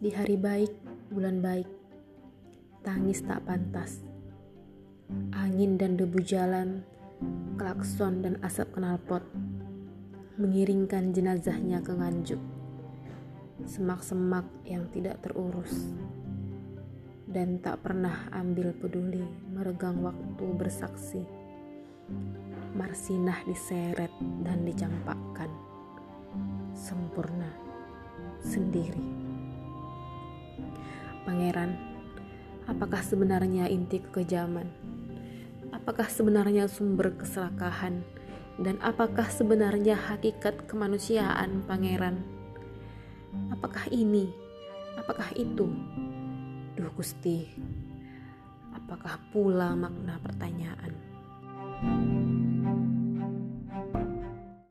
Di hari baik, bulan baik, tangis tak pantas. Angin dan debu jalan, klakson dan asap knalpot mengiringkan jenazahnya ke Nganjuk. Semak-semak yang tidak terurus dan tak pernah ambil peduli meregang waktu bersaksi. Marsinah diseret dan dicampakkan sempurna sendiri. Pangeran, apakah sebenarnya inti kekejaman? Apakah sebenarnya sumber keserakahan? Dan apakah sebenarnya hakikat kemanusiaan, Pangeran? Apakah ini? Apakah itu? Duh Gusti, apakah pula makna pertanyaan?